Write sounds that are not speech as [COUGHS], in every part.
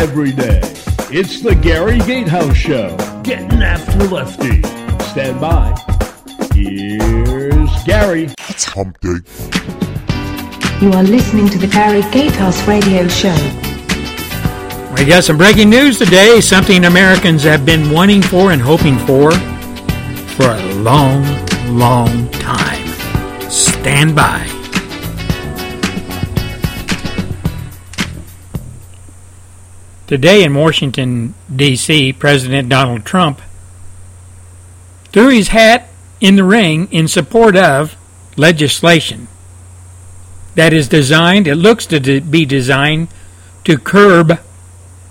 every day, it's the Gary Gatehouse Show. Getting after lefty. Stand by. Here's Gary. It's hump day. You are listening to the Gary Gatehouse Radio Show. We got some breaking news today, something Americans have been wanting for and hoping for for a long, long time. Stand by. Today in Washington, D.C., President Donald Trump threw his hat in the ring in support of legislation that is designed, it looks to de- be designed to curb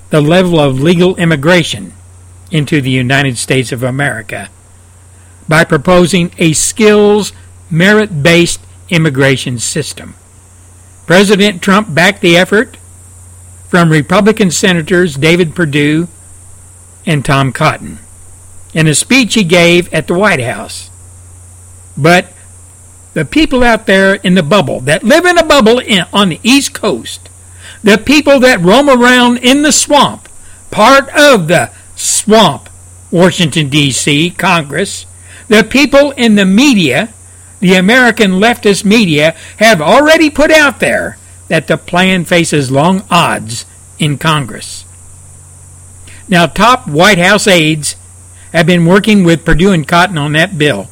the level of legal immigration into the United States of America by proposing a skills merit based immigration system. President Trump backed the effort from Republican Senators David Perdue and Tom Cotton in a speech he gave at the White House. But the people out there in the bubble that live in a bubble in, on the East Coast, the people that roam around in the swamp, part of the swamp, Washington, D.C., Congress, the people in the media, the American leftist media, have already put out there that the plan faces long odds in Congress. Now, top White House aides have been working with Perdue and Cotton on that bill.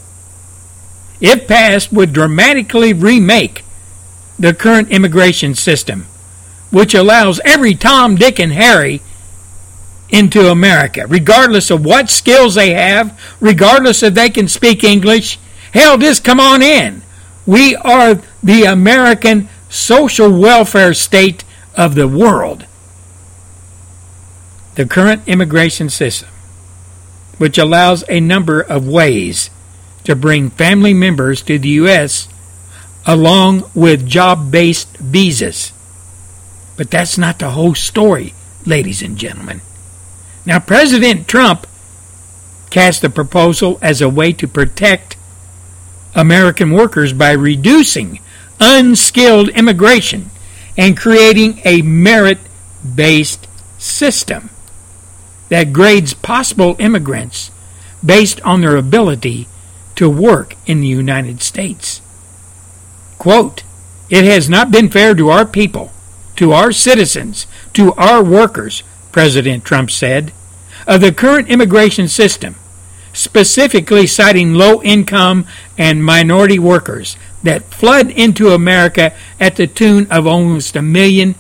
If passed, would dramatically remake the current immigration system, which allows every Tom, Dick, and Harry into America, regardless of what skills they have, regardless if they can speak English. Hell, just come on in. We are the American social welfare state of the world. The current immigration system, which allows a number of ways to bring family members to the U.S. along with job based visas. But that's not the whole story, ladies and gentlemen. Now, President Trump cast the proposal as a way to protect American workers by reducing unskilled immigration and creating a merit based system that grades possible immigrants based on their ability to work in the United States. Quote, It has not been fair to our people, to our citizens, to our workers, President Trump said, of the current immigration system, specifically citing low income and minority workers that flood into America at the tune of almost a million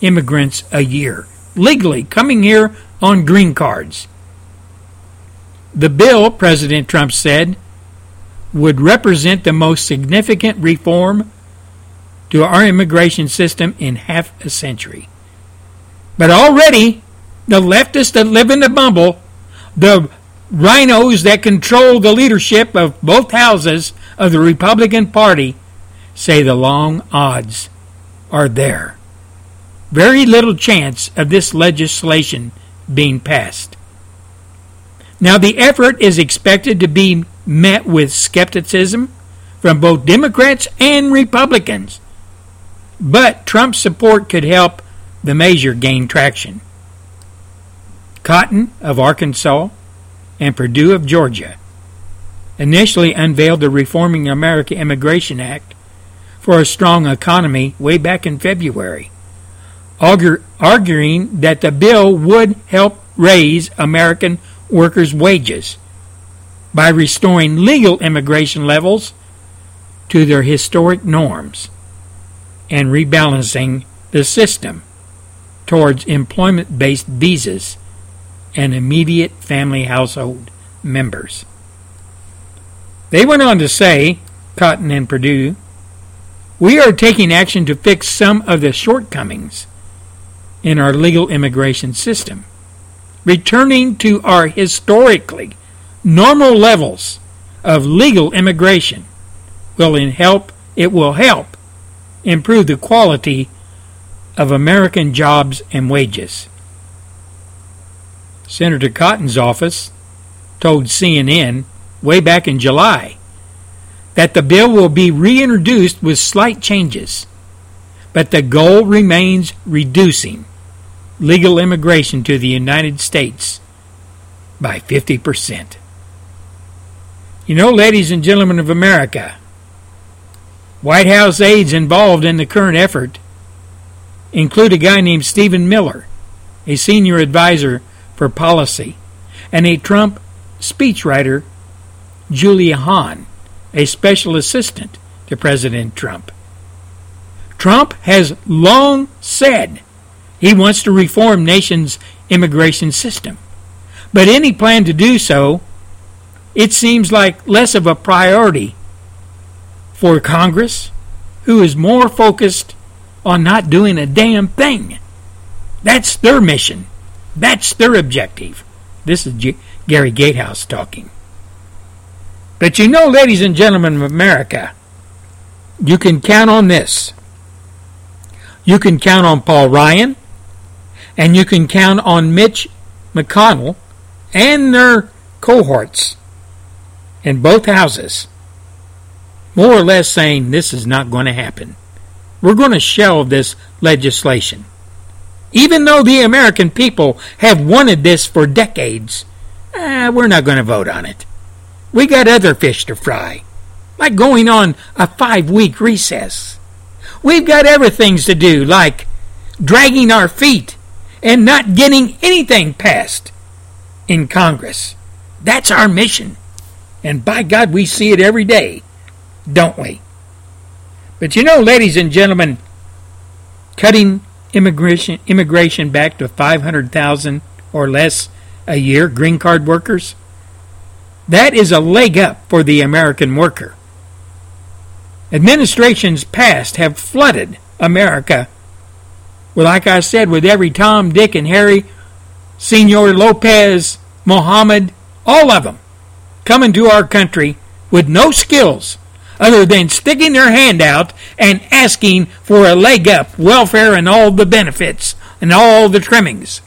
immigrants a year, legally coming here on green cards. The bill, President Trump said, would represent the most significant reform to our immigration system in half a century. But already, the leftists that live in the bubble, the RINOs that control the leadership of both houses of the Republican Party, say the long odds are there. Very little chance of this legislation being passed. Now, the effort is expected to be met with skepticism from both Democrats and Republicans, but Trump's support could help the measure gain traction. Cotton of Arkansas and Perdue of Georgia initially unveiled the Reforming America Immigration Act for a strong economy way back in February, arguing that the bill would help raise American workers' wages by restoring legal immigration levels to their historic norms and rebalancing the system towards employment based visas and immediate family household members. They went on to say, Cotton and Perdue, we are taking action to fix some of the shortcomings in our legal immigration system, returning to our historically normal levels of legal immigration will help it will help improve the quality of American jobs and wages. Senator Cotton's office told CNN way back in July that the bill will be reintroduced with slight changes, but the goal remains reducing legal immigration to the United States by 50%. You know, ladies and gentlemen of America, White House aides involved in the current effort include a guy named Stephen Miller, a senior advisor for policy, and a Trump speechwriter, Julia Hahn, a special assistant to President Trump. Trump has long said he wants to reform nation's immigration system. But any plan to do so, it seems like less of a priority for Congress, who is more focused on not doing a damn thing. That's their mission. That's their objective. This is G- Gary Gatehouse talking. But you know, ladies and gentlemen of America, you can count on this. You can count on Paul Ryan, and you can count on Mitch McConnell and their cohorts in both houses more or less saying this is not going to happen. We're going to shelve this legislation. Even though the American people have wanted this for decades, eh, we're not going to vote on it. We got other fish to fry, like going on a five week recess. We've got other things to do, like dragging our feet and not getting anything passed in Congress. That's our mission. And by God, we see it every day don't we? But you know, ladies and gentlemen, cutting immigration immigration back to 500,000 or less a year green card workers, that is a leg up for the American worker. Administrations past have flooded America well, like I said, with every Tom, Dick, and Harry, Senor Lopez, Mohammed, all of them coming to our country with no skills other than sticking their hand out and asking for a leg up, welfare, and all the benefits and all the trimmings.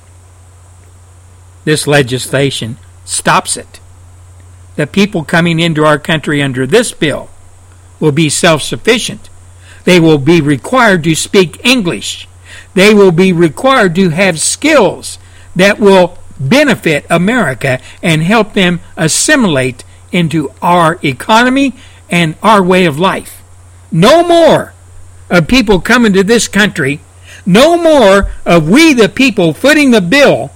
This legislation stops it. The people coming into our country under this bill will be self sufficient. They will be required to speak English. They will be required to have skills that will benefit America and help them assimilate into our economy and our way of life. No more of people coming to this country. No more of we the people footing the bill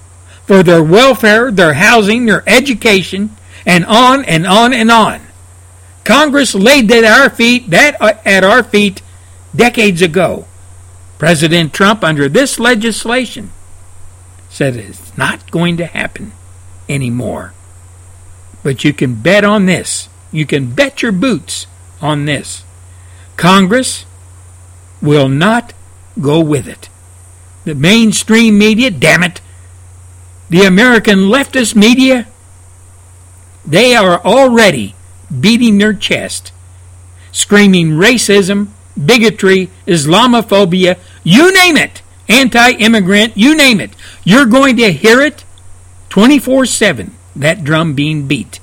for their welfare, their housing, their education, and on and on and on. Congress laid that at our feet, that uh, at our feet decades ago. President Trump, under this legislation, said it's not going to happen anymore. But you can bet on this you can bet your boots on this. Congress will not go with it. The mainstream media, damn it, the American leftist media, they are already beating their chest, screaming racism, bigotry, Islamophobia, you name it, anti immigrant, you name it. You're going to hear it 24 7, that drum being beat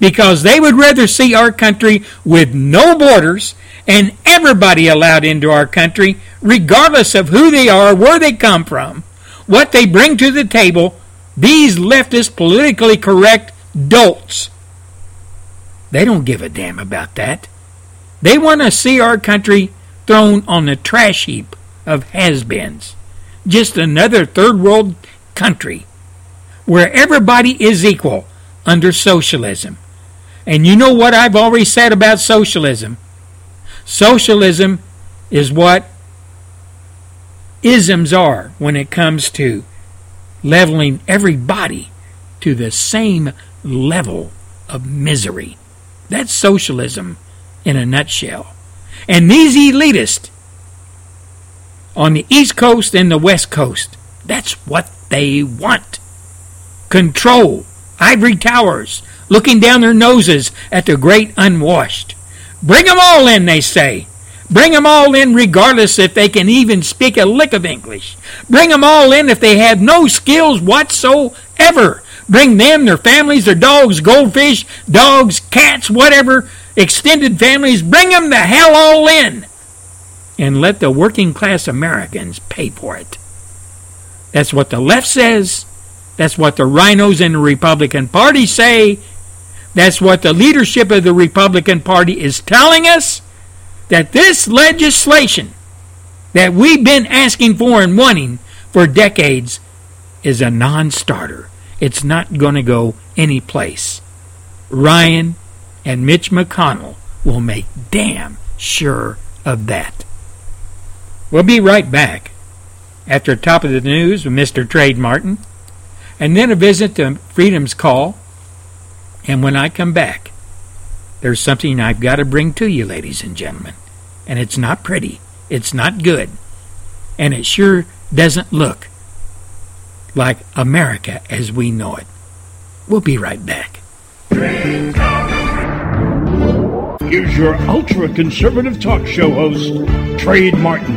because they would rather see our country with no borders and everybody allowed into our country, regardless of who they are, where they come from, what they bring to the table. These leftist, politically correct dolts. They don't give a damn about that. They want to see our country thrown on the trash heap of has beens. Just another third world country where everybody is equal under socialism. And you know what I've already said about socialism? Socialism is what isms are when it comes to leveling everybody to the same level of misery. That's socialism in a nutshell. And these elitists on the East Coast and the West Coast, that's what they want. Control, ivory towers, looking down their noses at the great unwashed. Bring 'em all in, they say. Bring 'em all in regardless if they can even speak a lick of English. Bring 'em all in if they have no skills whatsoever. Bring them, their families, their dogs, goldfish, dogs, cats, whatever. extended families, bring them the hell all in. And let the working class Americans pay for it. That's what the left says. That's what the RINOs in the Republican Party say. That's what the leadership of the Republican Party is telling us. That this legislation that we've been asking for and wanting for decades is a non starter. It's not going to go anyplace. Ryan and Mitch McConnell will make damn sure of that. We'll be right back after top of the news with Mr. Trey Martin, and then a visit to Freedom's Call. And when I come back, there's something I've got to bring to you, ladies and gentlemen. And it's not pretty, it's not good, and it sure doesn't look like America as we know it. We'll be right back. Here's your ultra conservative talk show host, Trey Martin.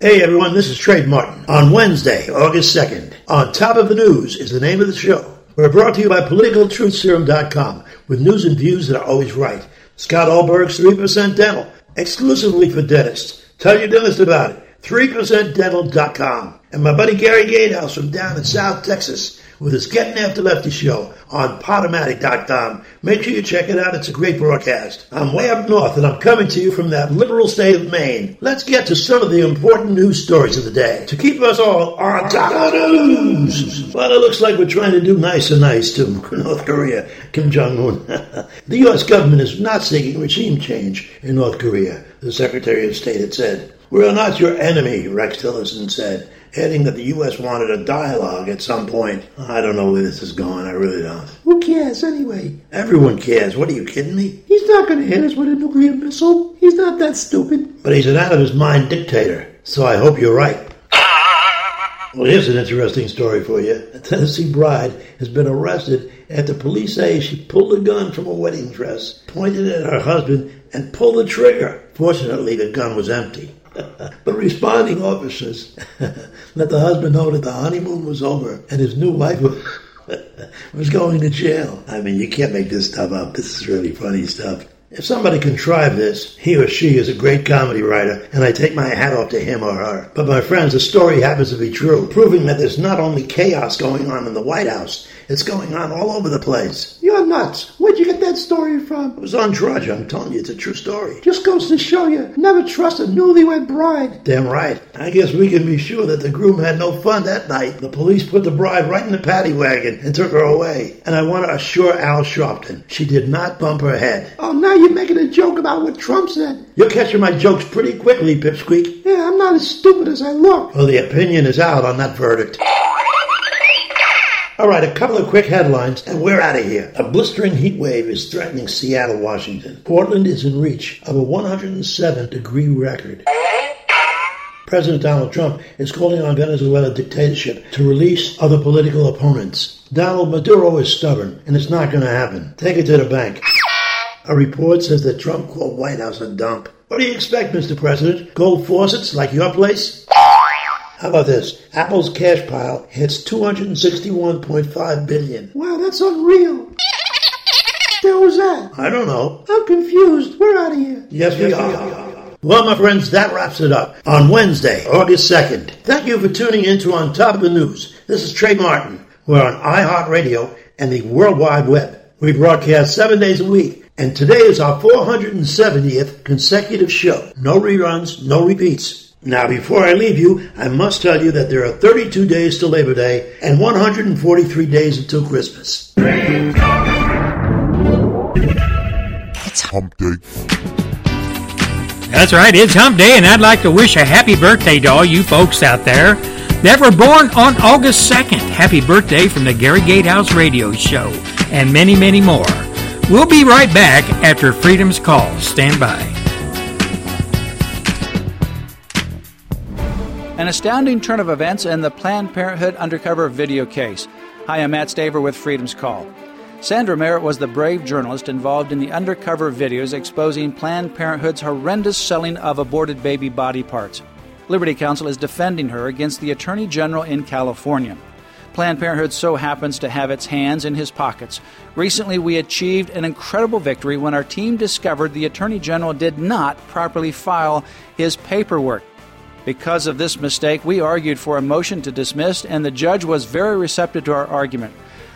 Hey everyone, this is Trey Martin. On Wednesday, August 2nd, On Top of the News is the name of the show. We're brought to you by PoliticalTruthSerum.com with news and views that are always right. Scott Allberg's 3% Dental, exclusively for dentists. Tell your dentist about it. 3%dental.com. And my buddy Gary Gatehouse from down in South Texas with his Getting After Lefty show on Podomatic.com. Make sure you check it out. It's a great broadcast. I'm way up north and I'm coming to you from that liberal state of Maine. Let's get to some of the important news stories of the day to keep us all on top of the news. Well, it looks like we're trying to do nice and nice to [LAUGHS] North Korea, Kim Jong Un. [LAUGHS] the U.S. government is not seeking regime change in North Korea, the Secretary of State had said. We're not your enemy, Rex Tillerson said, adding that the U.S. wanted a dialogue at some point. I don't know where this is going, I really don't. Who cares anyway? Everyone cares. What are you kidding me? He's not going to hit us with a nuclear missile. He's not that stupid. But he's an out of his mind dictator, so I hope you're right. Well, here's an interesting story for you. A Tennessee bride has been arrested after police say she pulled a gun from a wedding dress, pointed it at her husband, and pulled the trigger. Fortunately, the gun was empty. [LAUGHS] but responding officers [LAUGHS] let the husband know that the honeymoon was over and his new wife [LAUGHS] was going to jail. I mean, you can't make this stuff up. This is really funny stuff. If somebody contrived this, he or she is a great comedy writer, and I take my hat off to him or her. But my friends, the story happens to be true, proving that there's not only chaos going on in the White House, it's going on all over the place. You're nuts. Where'd you get that story from? It was on Drudge. I'm telling you, it's a true story. Just goes to show you, never trust a newlywed bride. Damn right. I guess we can be sure that the groom had no fun that night. The police put the bride right in the paddy wagon and took her away. And I want to assure Al Sharpton, she did not bump her head. Oh, now you're making a joke about what Trump said. You're catching my jokes pretty quickly, Pipsqueak. Yeah, I'm not as stupid as I look. Well, the opinion is out on that verdict. All right, a couple of quick headlines, and we're out of here. A blistering heat wave is threatening Seattle, Washington. Portland is in reach of a 107 degree record. President Donald Trump is calling on Venezuela dictatorship to release other political opponents. Donald Maduro is stubborn, and it's not going to happen. Take it to the bank. A report says that Trump called White House a dump. What do you expect, Mr. President? Gold faucets like your place? How about this? Apple's cash pile hits 261.5 billion. Wow, that's unreal. Where was that? I don't know. I'm confused. We're out of here. Yes, we are. Well, my friends, that wraps it up on Wednesday, August 2nd. Thank you for tuning in to On Top of the News. This is Trey Martin. We're on iHeartRadio and the World Wide Web. We broadcast seven days a week, and today is our 470th consecutive show. No reruns, no repeats. Now, before I leave you, I must tell you that there are 32 days to Labor Day and 143 days until Christmas. It's hump day. That's right, it's hump day, and I'd like to wish a happy birthday to all you folks out there that were born on August 2nd. Happy birthday from the Gary Gatehouse Radio Show, and many, many more. We'll be right back after Freedom's Call. Stand by. An astounding turn of events in the Planned Parenthood undercover video case. Hi, I'm Matt Staver with Freedom's Call. Sandra Merritt was the brave journalist involved in the undercover videos exposing Planned Parenthood's horrendous selling of aborted baby body parts. Liberty Counsel is defending her against the Attorney General in California. Planned Parenthood so happens to have its hands in his pockets. Recently, we achieved an incredible victory when our team discovered the Attorney General did not properly file his paperwork. Because of this mistake, we argued for a motion to dismiss, and the judge was very receptive to our argument.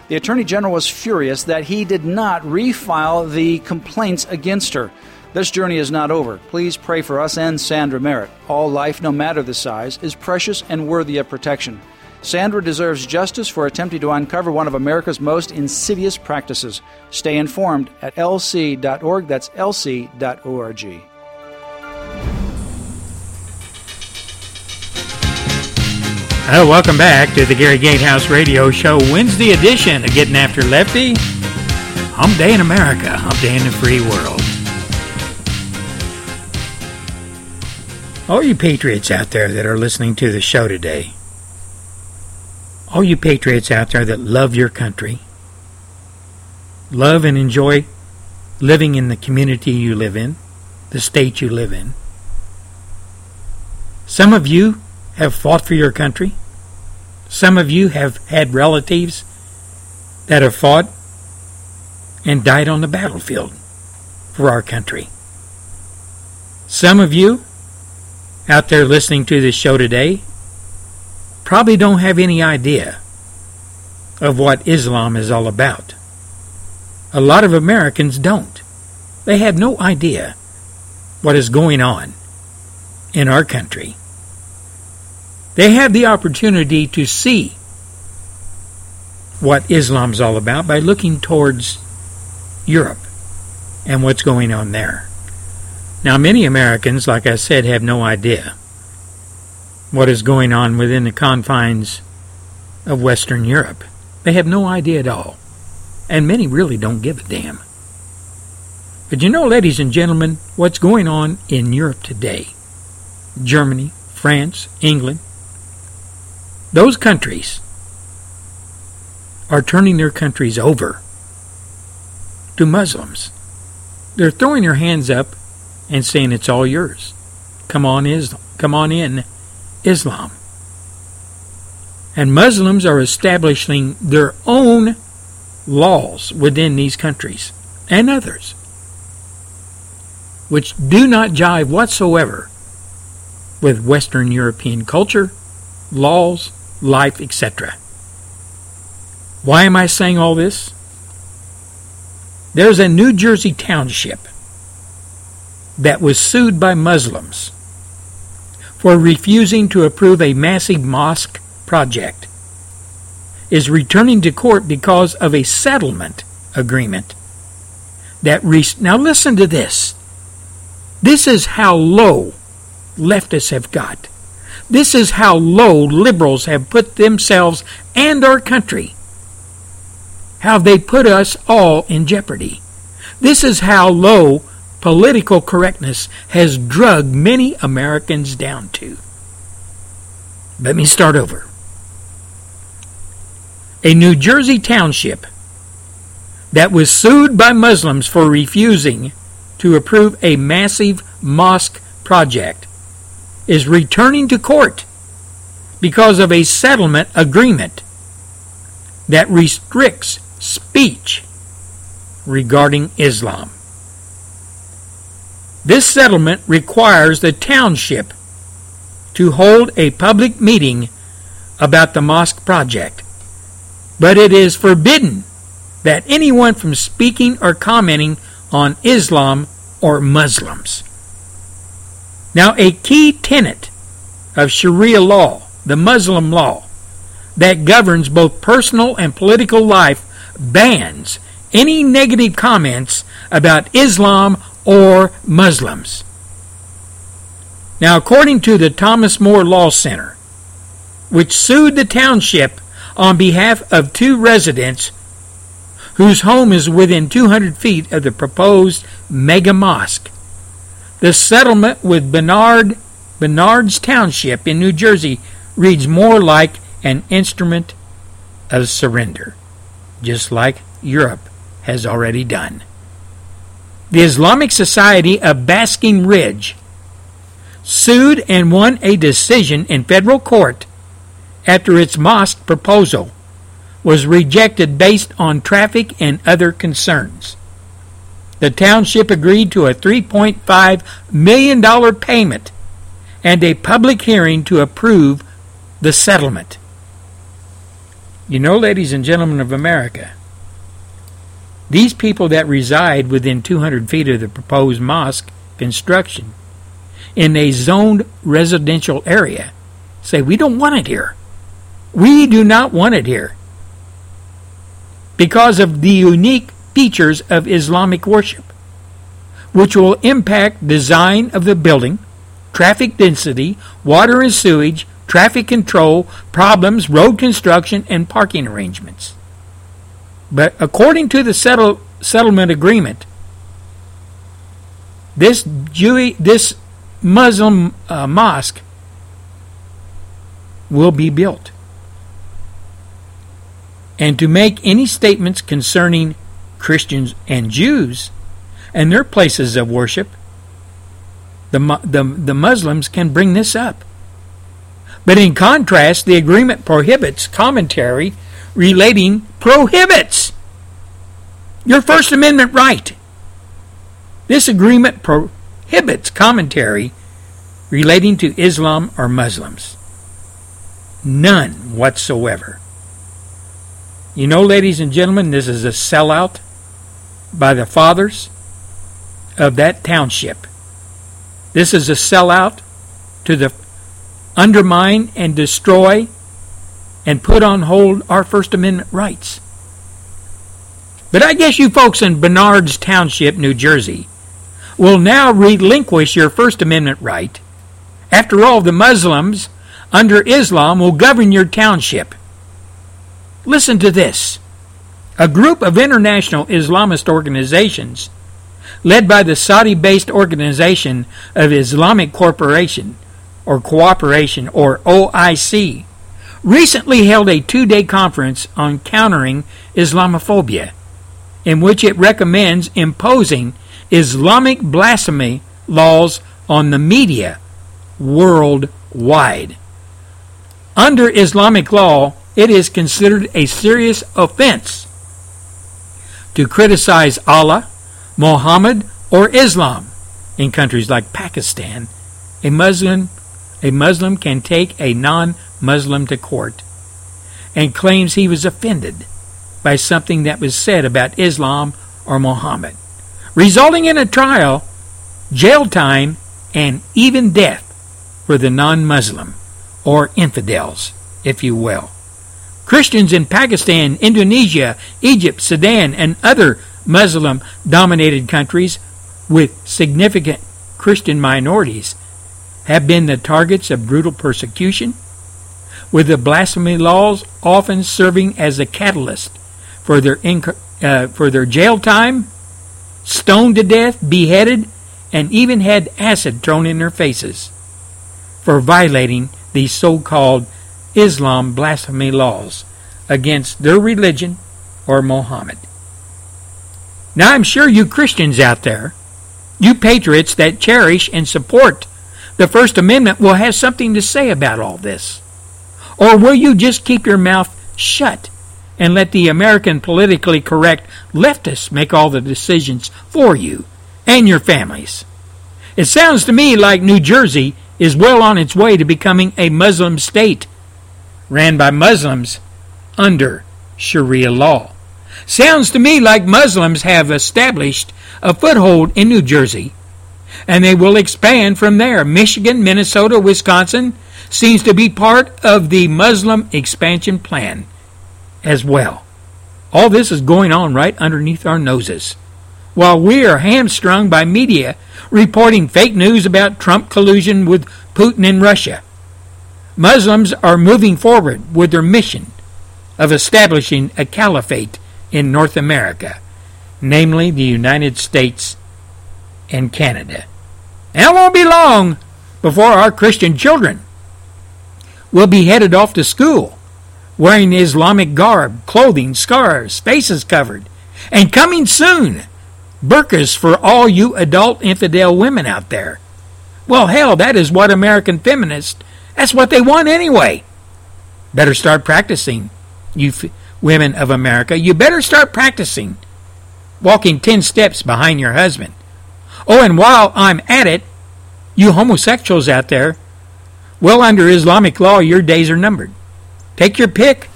The Attorney General was furious that he did not refile the complaints against her. This journey is not over. Please pray for us and Sandra Merritt. All life, no matter the size, is precious and worthy of protection. Sandra deserves justice for attempting to uncover one of America's most insidious practices. Stay informed at lc.org. That's lc.org. Oh, welcome back to the Gary Gatehouse Radio Show, Wednesday edition of Getting After Lefty. Hump Day in America, Hump Day in the free world. All you patriots out there that are listening to the show today, all you patriots out there that love your country, love and enjoy living in the community you live in, the state you live in. Some of you have fought for your country. Some of you have had relatives that have fought and died on the battlefield for our country. Some of you out there listening to this show today probably don't have any idea of what Islam is all about. A lot of Americans don't. They have no idea what is going on in our country. They have the opportunity to see what Islam's all about by looking towards Europe and what's going on there. Now, many Americans, like I said, have no idea what is going on within the confines of Western Europe. They have no idea at all. And many really don't give a damn. But you know, ladies and gentlemen, what's going on in Europe today? Germany, France, England, those countries are turning their countries over to Muslims. They're throwing their hands up and saying it's all yours. Come on, Islam. Come on in, Islam. And Muslims are establishing their own laws within these countries and others, which do not jive whatsoever with Western European culture, laws, life, etc. Why am I saying all this? There's a New Jersey township that was sued by Muslims for refusing to approve a massive mosque project is returning to court because of a settlement agreement that re- now listen to this this is how low leftists have got this is how low liberals have put themselves and our country. How they put us all in jeopardy. This is how low political correctness has drugged many Americans down to. Let me start over. A New Jersey township that was sued by Muslims for refusing to approve a massive mosque project is returning to court because of a settlement agreement that restricts speech regarding Islam. This settlement requires the township to hold a public meeting about the mosque project, but it is forbidden that anyone from speaking or commenting on Islam or Muslims. Now, a key tenet of Sharia law, the Muslim law, that governs both personal and political life bans any negative comments about Islam or Muslims. Now, according to the Thomas More Law Center, which sued the township on behalf of two residents whose home is within 200 feet of the proposed mega mosque, the settlement with Bernard, Bernards Township in New Jersey reads more like an instrument of surrender, just like Europe has already done. The Islamic Society of Basking Ridge sued and won a decision in federal court after its mosque proposal was rejected based on traffic and other concerns. The township agreed to a $3.5 million payment and a public hearing to approve the settlement. You know, ladies and gentlemen of America, these people that reside within 200 feet of the proposed mosque construction in a zoned residential area say, We don't want it here. We do not want it here because of the unique features of Islamic worship, which will impact design of the building, traffic density, water and sewage, traffic control, problems, road construction, and parking arrangements. But according to the settle, settlement agreement, this Jew, this Muslim uh, mosque will be built. And to make any statements concerning Christians and Jews and their places of worship, the, the, the Muslims can bring this up. But in contrast, the agreement prohibits commentary relating prohibits your First Amendment right. This agreement prohibits commentary relating to Islam or Muslims. None whatsoever. You know, ladies and gentlemen, this is a sellout by the fathers of that township. This is a sellout to the undermine and destroy and put on hold our First Amendment rights. But I guess you folks in Bernards Township, New Jersey, will now relinquish your First Amendment right. After all, the Muslims under Islam will govern your township. Listen to this. A group of international Islamist organizations, led by the Saudi based Organization of Islamic Corporation, or Cooperation, or OIC, recently held a two day conference on countering Islamophobia, in which it recommends imposing Islamic blasphemy laws on the media worldwide. Under Islamic law, it is considered a serious offense to criticize Allah, Muhammad, or Islam. In countries like Pakistan, a Muslim a Muslim can take a non-Muslim to court and claims he was offended by something that was said about Islam or Muhammad, resulting in a trial, jail time, and even death for the non-Muslim or infidels, if you will. Christians in Pakistan, Indonesia, Egypt, Sudan, and other Muslim dominated countries with significant Christian minorities have been the targets of brutal persecution, with the blasphemy laws often serving as a catalyst for their, inc- uh, for their jail time, stoned to death, beheaded, and even had acid thrown in their faces for violating these so called Islam blasphemy laws against their religion or Mohammed. Now, I'm sure you Christians out there, you patriots that cherish and support the First Amendment, will have something to say about all this. Or will you just keep your mouth shut and let the American politically correct leftists make all the decisions for you and your families? It sounds to me like New Jersey is well on its way to becoming a Muslim state ran by Muslims under Sharia law. Sounds to me like Muslims have established a foothold in New Jersey, and they will expand from there. Michigan, Minnesota, Wisconsin seems to be part of the Muslim expansion plan as well. All this is going on right underneath our noses. While we are hamstrung by media reporting fake news about Trump collusion with Putin in Russia, Muslims are moving forward with their mission of establishing a caliphate in North America, namely the United States and Canada. And it won't be long before our Christian children will be headed off to school wearing Islamic garb, clothing, scarves, faces covered, and coming soon, burqas for all you adult infidel women out there. Well, hell, that is what American feminists that's what they want anyway. Better start practicing, you f- women of America, you better start practicing walking 10 steps behind your husband. Oh, and while I'm at it, you homosexuals out there, well, under Islamic law, your days are numbered. Take your pick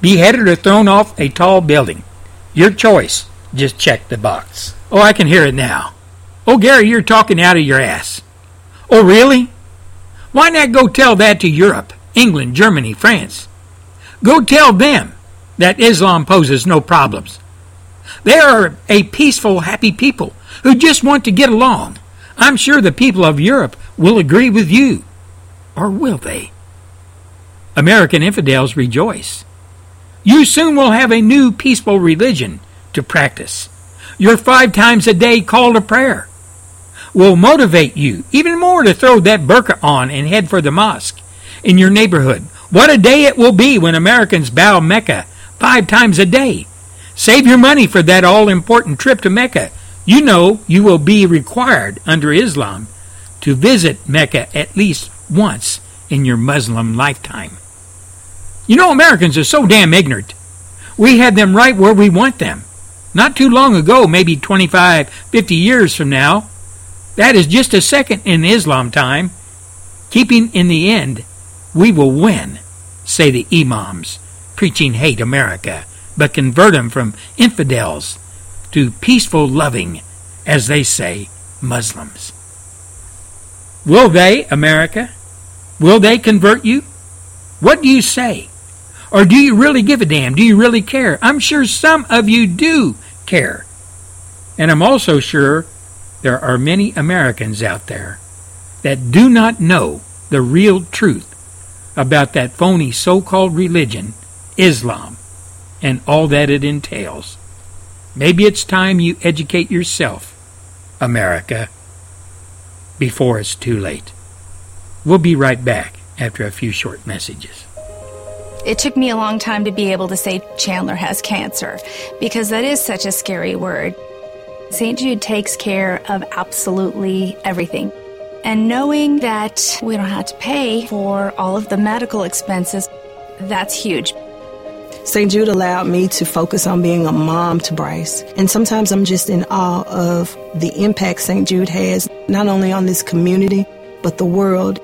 beheaded or thrown off a tall building. Your choice. Just check the box. Oh, I can hear it now. Oh, Gary, you're talking out of your ass. Oh, really? Why not go tell that to Europe, England, Germany, France? Go tell them that Islam poses no problems. They are a peaceful, happy people who just want to get along. I'm sure the people of Europe will agree with you. Or will they? American infidels rejoice. You soon will have a new peaceful religion to practice. Your five times a day call to prayer will motivate you even more to throw that burqa on and head for the mosque in your neighborhood. What a day it will be when Americans bow Mecca five times a day. Save your money for that all important trip to Mecca. You know you will be required under Islam to visit Mecca at least once in your Muslim lifetime. You know, Americans are so damn ignorant. We have them right where we want them. Not too long ago, maybe 25, 50 years from now, that is just a second in Islam time, keeping in the end, we will win, say the imams, preaching hate America, but convert them from infidels to peaceful, loving, as they say, Muslims. Will they, America? Will they convert you? What do you say? Or do you really give a damn? Do you really care? I'm sure some of you do care. And I'm also sure there are many Americans out there that do not know the real truth about that phony so called religion, Islam, and all that it entails. Maybe it's time you educate yourself, America, before it's too late. We'll be right back after a few short messages. It took me a long time to be able to say Chandler has cancer because that is such a scary word. St. Jude takes care of absolutely everything. And knowing that we don't have to pay for all of the medical expenses, that's huge. St. Jude allowed me to focus on being a mom to Bryce. And sometimes I'm just in awe of the impact St. Jude has, not only on this community, but the world.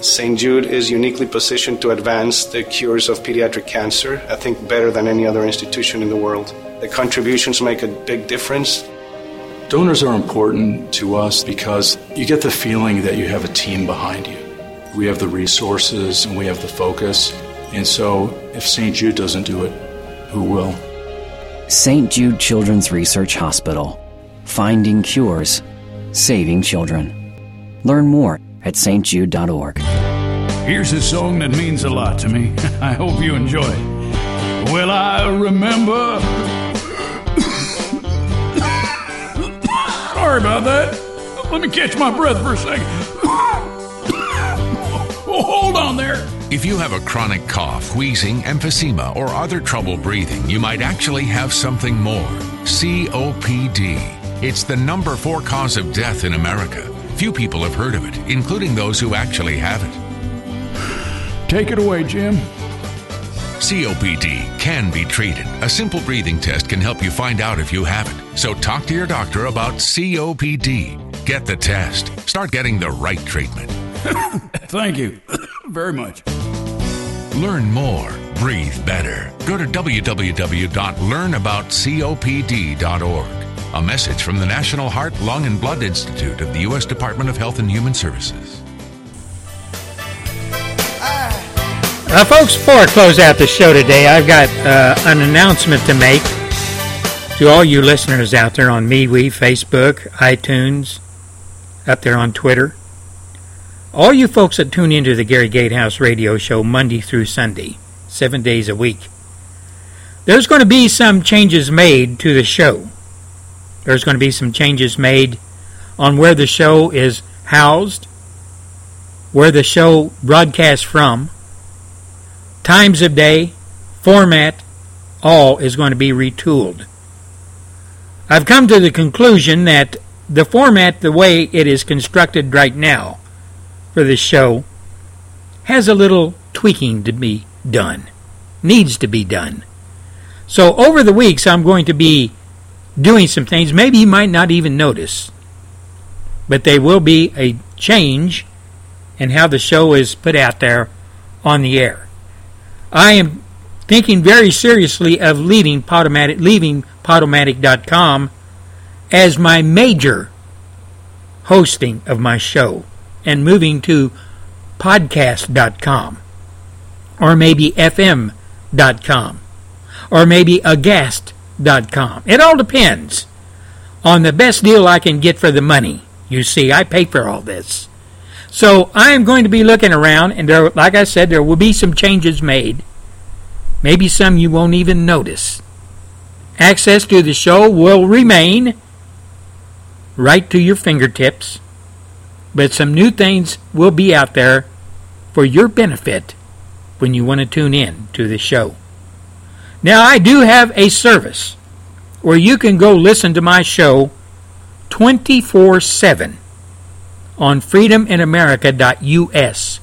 St. Jude is uniquely positioned to advance the cures of pediatric cancer, I think better than any other institution in the world. The contributions make a big difference. Donors are important to us because you get the feeling that you have a team behind you. We have the resources and we have the focus. And so if St. Jude doesn't do it, who will? St. Jude Children's Research Hospital. Finding cures, saving children. Learn more at stjude.org. Here's a song that means a lot to me. [LAUGHS] I hope you enjoy it. Well, I remember. Sorry about that. Let me catch my breath for a second. [COUGHS] oh, hold on there. If you have a chronic cough, wheezing, emphysema, or other trouble breathing, you might actually have something more COPD. It's the number four cause of death in America. Few people have heard of it, including those who actually have it. Take it away, Jim. COPD can be treated. A simple breathing test can help you find out if you have it. So talk to your doctor about COPD. Get the test. Start getting the right treatment. [COUGHS] Thank you [COUGHS] very much. Learn more. Breathe better. Go to www.learnaboutcopd.org. A message from the National Heart, Lung, and Blood Institute of the U.S. Department of Health and Human Services. Uh, folks, before I close out the show today, I've got uh, an announcement to make to all you listeners out there on MeWe, Facebook, iTunes, up there on Twitter. All you folks that tune into the Gary Gatehouse radio show Monday through Sunday, seven days a week, there's going to be some changes made to the show. There's going to be some changes made on where the show is housed, where the show broadcasts from, times of day, format, all is going to be retooled. I've come to the conclusion that the format, the way it is constructed right now for this show, has a little tweaking to be done, needs to be done. So over the weeks, I'm going to be doing some things. Maybe you might not even notice, but there will be a change in how the show is put out there on the air. I am thinking very seriously of leaving Podomatic, leaving Podomatic.com as my major hosting of my show and moving to podcast.com or maybe fm.com or maybe agast.com. It all depends on the best deal I can get for the money. You see, I pay for all this. So I am going to be looking around, and there, like I said, there will be some changes made. Maybe some you won't even notice. Access to the show will remain right to your fingertips, but some new things will be out there for your benefit when you want to tune in to the show. Now, I do have a service where you can go listen to my show 24 7 on freedominamerica.us.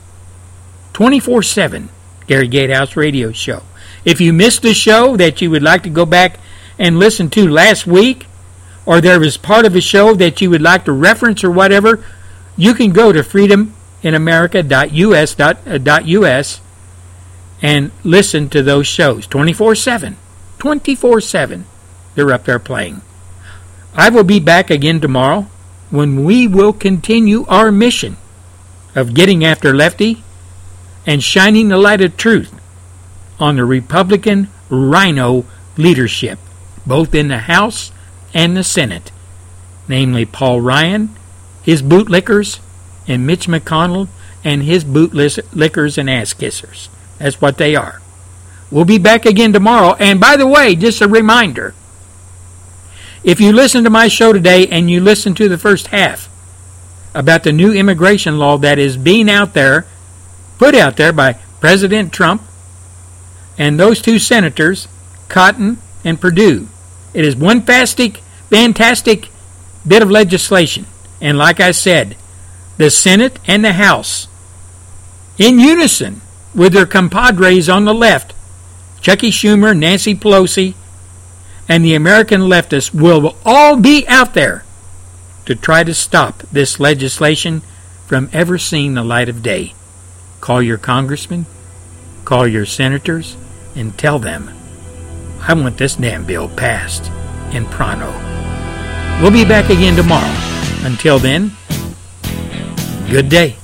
24 7, Gary Gatehouse Radio Show. If you missed a show that you would like to go back and listen to last week, or there was part of a show that you would like to reference or whatever, you can go to freedominamerica.us.us and listen to those shows 24 7. 24 7. They're up there playing. I will be back again tomorrow when we will continue our mission of getting after Lefty and shining the light of truth on the Republican RINO leadership, both in the House and the Senate, namely Paul Ryan, his bootlickers, and Mitch McConnell and his bootlickers and ass kissers. That's what they are. We'll be back again tomorrow. And by the way, just a reminder if you listen to my show today and you listen to the first half about the new immigration law that is being out there, put out there by President Trump and those two senators, Cotton and Perdue, it is one fantastic, fantastic bit of legislation. And like I said, the Senate and the House, in unison with their compadres on the left, Chuckie Schumer, Nancy Pelosi, and the American leftists will all be out there to try to stop this legislation from ever seeing the light of day. Call your congressmen, call your senators, and tell them, I want this damn bill passed in pronto. We'll be back again tomorrow. Until then, good day.